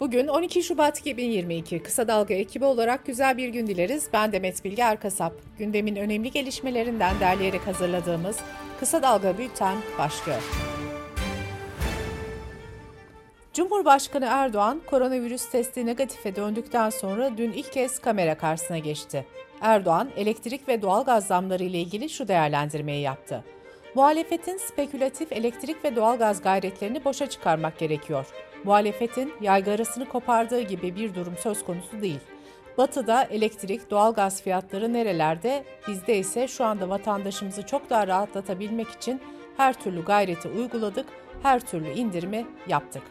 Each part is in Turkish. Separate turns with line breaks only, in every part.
Bugün 12 Şubat 2022 Kısa Dalga ekibi olarak güzel bir gün dileriz. Ben Demet Bilge Erkasap. Gündemin önemli gelişmelerinden derleyerek hazırladığımız Kısa Dalga Bülten başlıyor. Cumhurbaşkanı Erdoğan, koronavirüs testi negatife döndükten sonra dün ilk kez kamera karşısına geçti. Erdoğan, elektrik ve doğalgaz zamları ile ilgili şu değerlendirmeyi yaptı. Muhalefetin spekülatif elektrik ve doğalgaz gayretlerini boşa çıkarmak gerekiyor. Muhalefetin yaygarasını kopardığı gibi bir durum söz konusu değil. Batı'da elektrik, doğalgaz fiyatları nerelerde, bizde ise şu anda vatandaşımızı çok daha rahatlatabilmek için her türlü gayreti uyguladık, her türlü indirimi yaptık.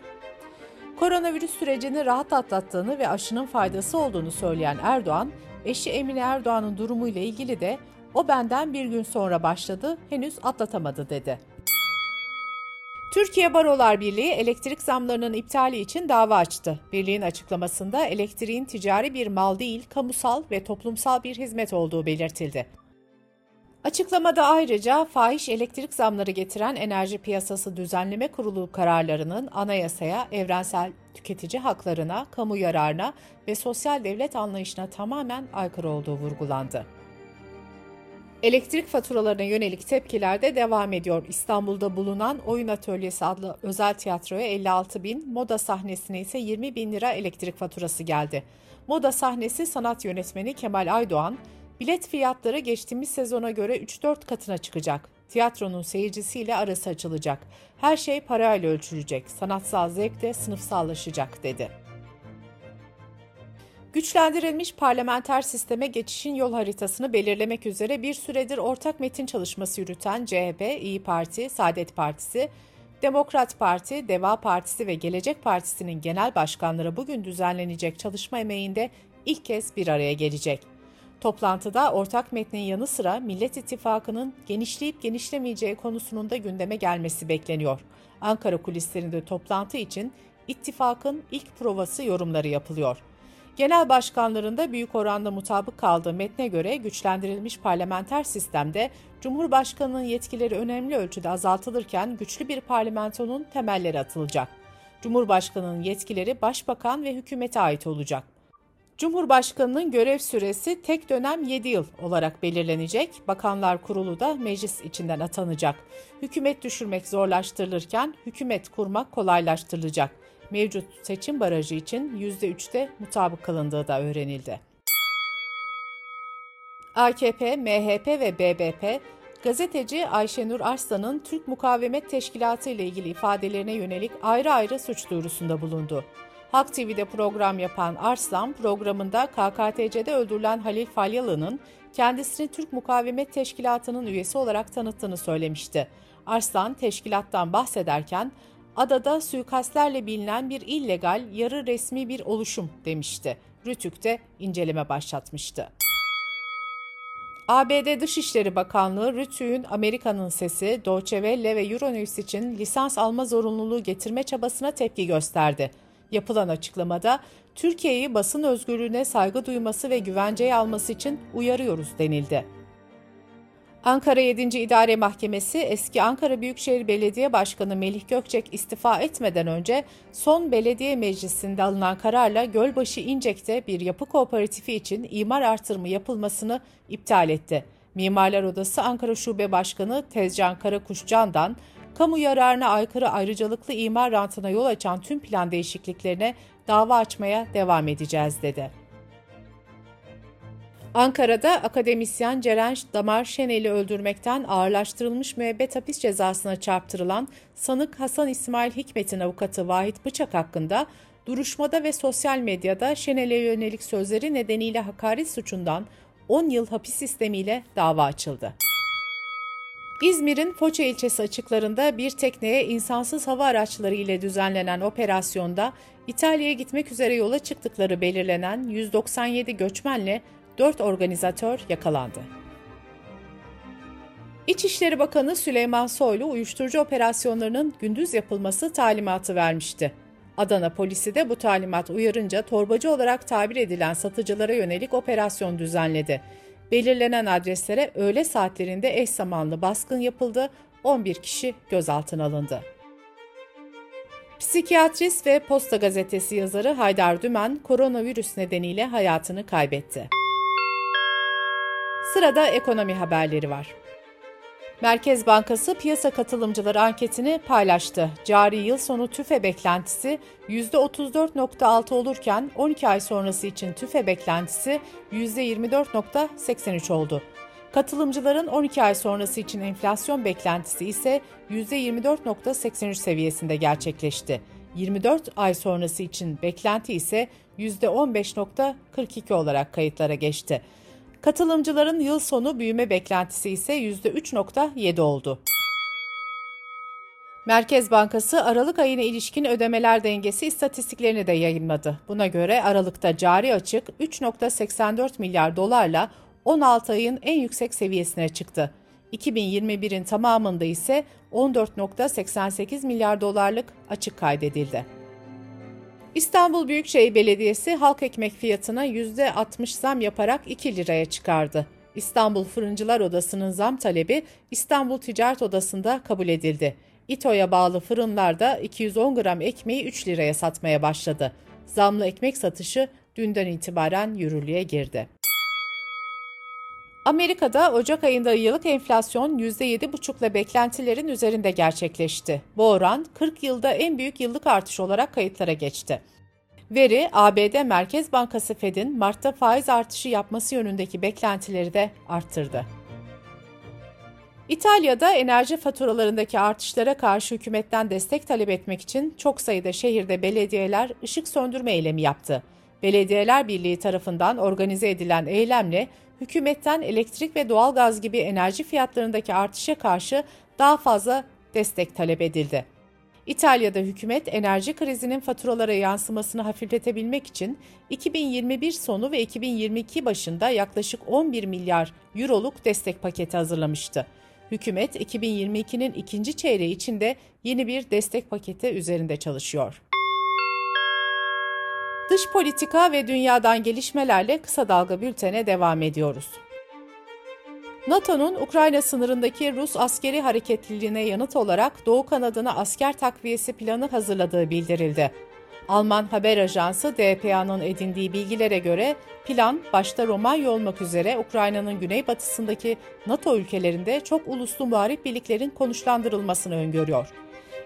Koronavirüs sürecini rahat atlattığını ve aşının faydası olduğunu söyleyen Erdoğan, eşi Emine Erdoğan'ın durumuyla ilgili de o benden bir gün sonra başladı, henüz atlatamadı dedi. Türkiye Barolar Birliği elektrik zamlarının iptali için dava açtı. Birliğin açıklamasında elektriğin ticari bir mal değil, kamusal ve toplumsal bir hizmet olduğu belirtildi. Açıklamada ayrıca fahiş elektrik zamları getiren Enerji Piyasası Düzenleme Kurulu kararlarının anayasaya, evrensel tüketici haklarına, kamu yararına ve sosyal devlet anlayışına tamamen aykırı olduğu vurgulandı. Elektrik faturalarına yönelik tepkiler de devam ediyor. İstanbul'da bulunan Oyun Atölyesi adlı özel tiyatroya 56 bin, moda sahnesine ise 20 bin lira elektrik faturası geldi. Moda sahnesi sanat yönetmeni Kemal Aydoğan, bilet fiyatları geçtiğimiz sezona göre 3-4 katına çıkacak. Tiyatronun seyircisiyle arası açılacak. Her şey parayla ölçülecek. Sanatsal zevk de sınıfsallaşacak dedi. Güçlendirilmiş parlamenter sisteme geçişin yol haritasını belirlemek üzere bir süredir ortak metin çalışması yürüten CHP, İyi Parti, Saadet Partisi, Demokrat Parti, Deva Partisi ve Gelecek Partisi'nin genel başkanları bugün düzenlenecek çalışma emeğinde ilk kez bir araya gelecek. Toplantıda ortak metnin yanı sıra Millet İttifakı'nın genişleyip genişlemeyeceği konusunun da gündeme gelmesi bekleniyor. Ankara kulislerinde toplantı için ittifakın ilk provası yorumları yapılıyor. Genel başkanlarında büyük oranda mutabık kaldığı metne göre güçlendirilmiş parlamenter sistemde Cumhurbaşkanının yetkileri önemli ölçüde azaltılırken güçlü bir parlamentonun temelleri atılacak. Cumhurbaşkanının yetkileri başbakan ve hükümete ait olacak. Cumhurbaşkanının görev süresi tek dönem 7 yıl olarak belirlenecek. Bakanlar Kurulu da meclis içinden atanacak. Hükümet düşürmek zorlaştırılırken hükümet kurmak kolaylaştırılacak mevcut seçim barajı için %3'te mutabık kalındığı da öğrenildi. AKP, MHP ve BBP, gazeteci Ayşenur Arslan'ın Türk Mukavemet Teşkilatı ile ilgili ifadelerine yönelik ayrı ayrı suç duyurusunda bulundu. Halk TV'de program yapan Arslan, programında KKTC'de öldürülen Halil Falyalı'nın kendisini Türk Mukavemet Teşkilatı'nın üyesi olarak tanıttığını söylemişti. Arslan, teşkilattan bahsederken adada suikastlerle bilinen bir illegal, yarı resmi bir oluşum demişti. Rütük de inceleme başlatmıştı. ABD Dışişleri Bakanlığı Rütük'ün Amerika'nın sesi, Deutsche Welle ve Euronews için lisans alma zorunluluğu getirme çabasına tepki gösterdi. Yapılan açıklamada Türkiye'yi basın özgürlüğüne saygı duyması ve güvenceye alması için uyarıyoruz denildi. Ankara 7. İdare Mahkemesi eski Ankara Büyükşehir Belediye Başkanı Melih Gökçek istifa etmeden önce son belediye meclisinde alınan kararla Gölbaşı İncek'te bir yapı kooperatifi için imar artırımı yapılmasını iptal etti. Mimarlar Odası Ankara Şube Başkanı Tezcan Karakuş Can'dan kamu yararına aykırı ayrıcalıklı imar rantına yol açan tüm plan değişikliklerine dava açmaya devam edeceğiz dedi. Ankara'da akademisyen Ceren Damar Şenel'i öldürmekten ağırlaştırılmış müebbet hapis cezasına çarptırılan sanık Hasan İsmail Hikmet'in avukatı Vahit Bıçak hakkında duruşmada ve sosyal medyada Şenel'e yönelik sözleri nedeniyle hakaret suçundan 10 yıl hapis sistemiyle dava açıldı. İzmir'in Foça ilçesi açıklarında bir tekneye insansız hava araçları ile düzenlenen operasyonda İtalya'ya gitmek üzere yola çıktıkları belirlenen 197 göçmenle 4 organizatör yakalandı. İçişleri Bakanı Süleyman Soylu uyuşturucu operasyonlarının gündüz yapılması talimatı vermişti. Adana polisi de bu talimat uyarınca torbacı olarak tabir edilen satıcılara yönelik operasyon düzenledi. Belirlenen adreslere öğle saatlerinde eş zamanlı baskın yapıldı, 11 kişi gözaltına alındı. Psikiyatrist ve Posta Gazetesi yazarı Haydar Dümen koronavirüs nedeniyle hayatını kaybetti. Sırada ekonomi haberleri var. Merkez Bankası piyasa katılımcıları anketini paylaştı. Cari yıl sonu tüfe beklentisi %34.6 olurken 12 ay sonrası için tüfe beklentisi %24.83 oldu. Katılımcıların 12 ay sonrası için enflasyon beklentisi ise %24.83 seviyesinde gerçekleşti. 24 ay sonrası için beklenti ise %15.42 olarak kayıtlara geçti. Katılımcıların yıl sonu büyüme beklentisi ise %3.7 oldu. Merkez Bankası Aralık ayına ilişkin ödemeler dengesi istatistiklerini de yayınladı. Buna göre Aralık'ta cari açık 3.84 milyar dolarla 16 ayın en yüksek seviyesine çıktı. 2021'in tamamında ise 14.88 milyar dolarlık açık kaydedildi. İstanbul Büyükşehir Belediyesi halk ekmek fiyatına %60 zam yaparak 2 liraya çıkardı. İstanbul Fırıncılar Odası'nın zam talebi İstanbul Ticaret Odası'nda kabul edildi. İTO'ya bağlı fırınlarda 210 gram ekmeği 3 liraya satmaya başladı. Zamlı ekmek satışı dünden itibaren yürürlüğe girdi. Amerika'da Ocak ayında yıllık enflasyon %7,5 ile beklentilerin üzerinde gerçekleşti. Bu oran 40 yılda en büyük yıllık artış olarak kayıtlara geçti. Veri, ABD Merkez Bankası Fed'in Mart'ta faiz artışı yapması yönündeki beklentileri de arttırdı. İtalya'da enerji faturalarındaki artışlara karşı hükümetten destek talep etmek için çok sayıda şehirde belediyeler ışık söndürme eylemi yaptı. Belediyeler Birliği tarafından organize edilen eylemle hükümetten elektrik ve doğalgaz gibi enerji fiyatlarındaki artışa karşı daha fazla destek talep edildi. İtalya'da hükümet enerji krizinin faturalara yansımasını hafifletebilmek için 2021 sonu ve 2022 başında yaklaşık 11 milyar euroluk destek paketi hazırlamıştı. Hükümet 2022'nin ikinci çeyreği içinde yeni bir destek paketi üzerinde çalışıyor. Dış politika ve dünyadan gelişmelerle kısa dalga bültene devam ediyoruz. NATO'nun Ukrayna sınırındaki Rus askeri hareketliliğine yanıt olarak Doğu kanadına asker takviyesi planı hazırladığı bildirildi. Alman haber ajansı DPA'nın edindiği bilgilere göre plan başta Romanya olmak üzere Ukrayna'nın güneybatısındaki NATO ülkelerinde çok uluslu muharip birliklerin konuşlandırılmasını öngörüyor.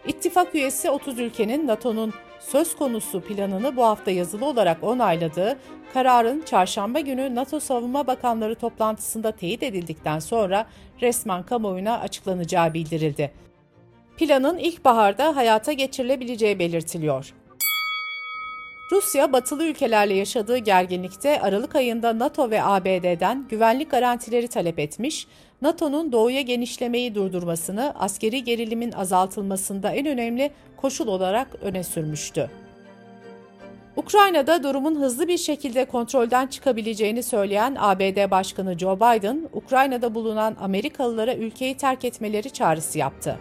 İttifak üyesi 30 ülkenin NATO'nun söz konusu planını bu hafta yazılı olarak onayladığı kararın çarşamba günü NATO Savunma Bakanları toplantısında teyit edildikten sonra resmen kamuoyuna açıklanacağı bildirildi. Planın ilkbaharda hayata geçirilebileceği belirtiliyor. Rusya, batılı ülkelerle yaşadığı gerginlikte Aralık ayında NATO ve ABD'den güvenlik garantileri talep etmiş, NATO'nun doğuya genişlemeyi durdurmasını askeri gerilimin azaltılmasında en önemli koşul olarak öne sürmüştü. Ukrayna'da durumun hızlı bir şekilde kontrolden çıkabileceğini söyleyen ABD Başkanı Joe Biden, Ukrayna'da bulunan Amerikalılara ülkeyi terk etmeleri çağrısı yaptı.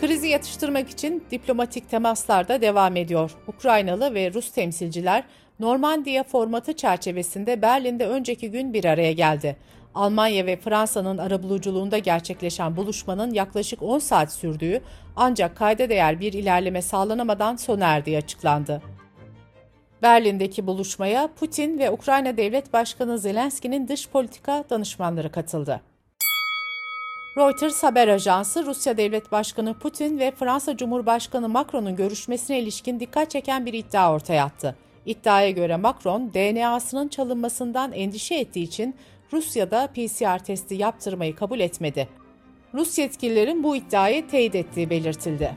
Krizi yatıştırmak için diplomatik temaslar da devam ediyor. Ukraynalı ve Rus temsilciler Normandiya formatı çerçevesinde Berlin'de önceki gün bir araya geldi. Almanya ve Fransa'nın arabuluculuğunda gerçekleşen buluşmanın yaklaşık 10 saat sürdüğü ancak kayda değer bir ilerleme sağlanamadan sona erdiği açıklandı. Berlin'deki buluşmaya Putin ve Ukrayna Devlet Başkanı Zelenski'nin dış politika danışmanları katıldı. Reuters haber ajansı Rusya Devlet Başkanı Putin ve Fransa Cumhurbaşkanı Macron'un görüşmesine ilişkin dikkat çeken bir iddia ortaya attı. İddiaya göre Macron, DNA'sının çalınmasından endişe ettiği için Rusya'da PCR testi yaptırmayı kabul etmedi. Rus yetkililerin bu iddiayı teyit ettiği belirtildi.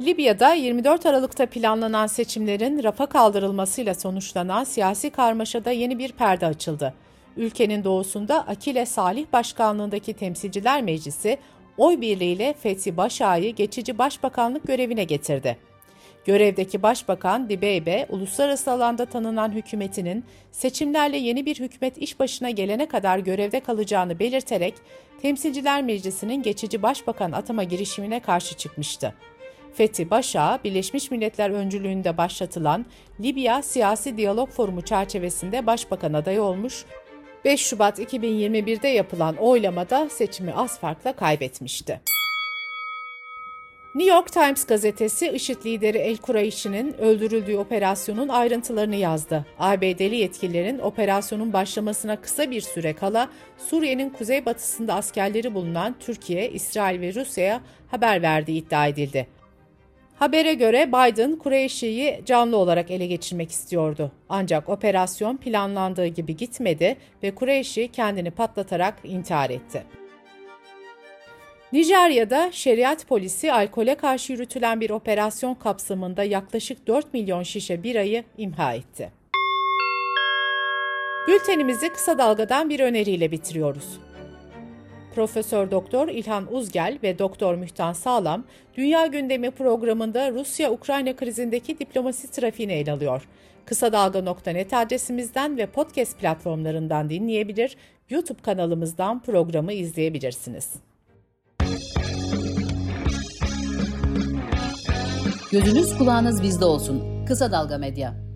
Libya'da 24 Aralık'ta planlanan seçimlerin rafa kaldırılmasıyla sonuçlanan siyasi karmaşada yeni bir perde açıldı. Ülkenin doğusunda Akile Salih başkanlığındaki Temsilciler Meclisi oy birliğiyle Fethi Başağ'ı geçici başbakanlık görevine getirdi. Görevdeki Başbakan Dibeybe, uluslararası alanda tanınan hükümetinin seçimlerle yeni bir hükümet iş başına gelene kadar görevde kalacağını belirterek Temsilciler Meclisi'nin geçici başbakan atama girişimine karşı çıkmıştı. Fethi Başa, Birleşmiş Milletler öncülüğünde başlatılan Libya Siyasi Diyalog Forumu çerçevesinde başbakan adayı olmuş, 5 Şubat 2021'de yapılan oylamada seçimi az farkla kaybetmişti. New York Times gazetesi IŞİD lideri El Kureyşi'nin öldürüldüğü operasyonun ayrıntılarını yazdı. ABD'li yetkililerin operasyonun başlamasına kısa bir süre kala Suriye'nin kuzeybatısında askerleri bulunan Türkiye, İsrail ve Rusya'ya haber verdiği iddia edildi. Habere göre Biden Kureyşi'yi canlı olarak ele geçirmek istiyordu. Ancak operasyon planlandığı gibi gitmedi ve Kureyşi kendini patlatarak intihar etti. Nijerya'da şeriat polisi alkole karşı yürütülen bir operasyon kapsamında yaklaşık 4 milyon şişe birayı imha etti. Bültenimizi kısa dalgadan bir öneriyle bitiriyoruz. Profesör Doktor İlhan Uzgel ve Doktor Mühtan Sağlam, Dünya Gündemi programında Rusya-Ukrayna krizindeki diplomasi trafiğini ele alıyor. Kısa Dalga.net adresimizden ve podcast platformlarından dinleyebilir, YouTube kanalımızdan programı izleyebilirsiniz.
Gözünüz kulağınız bizde olsun. Kısa Dalga Medya.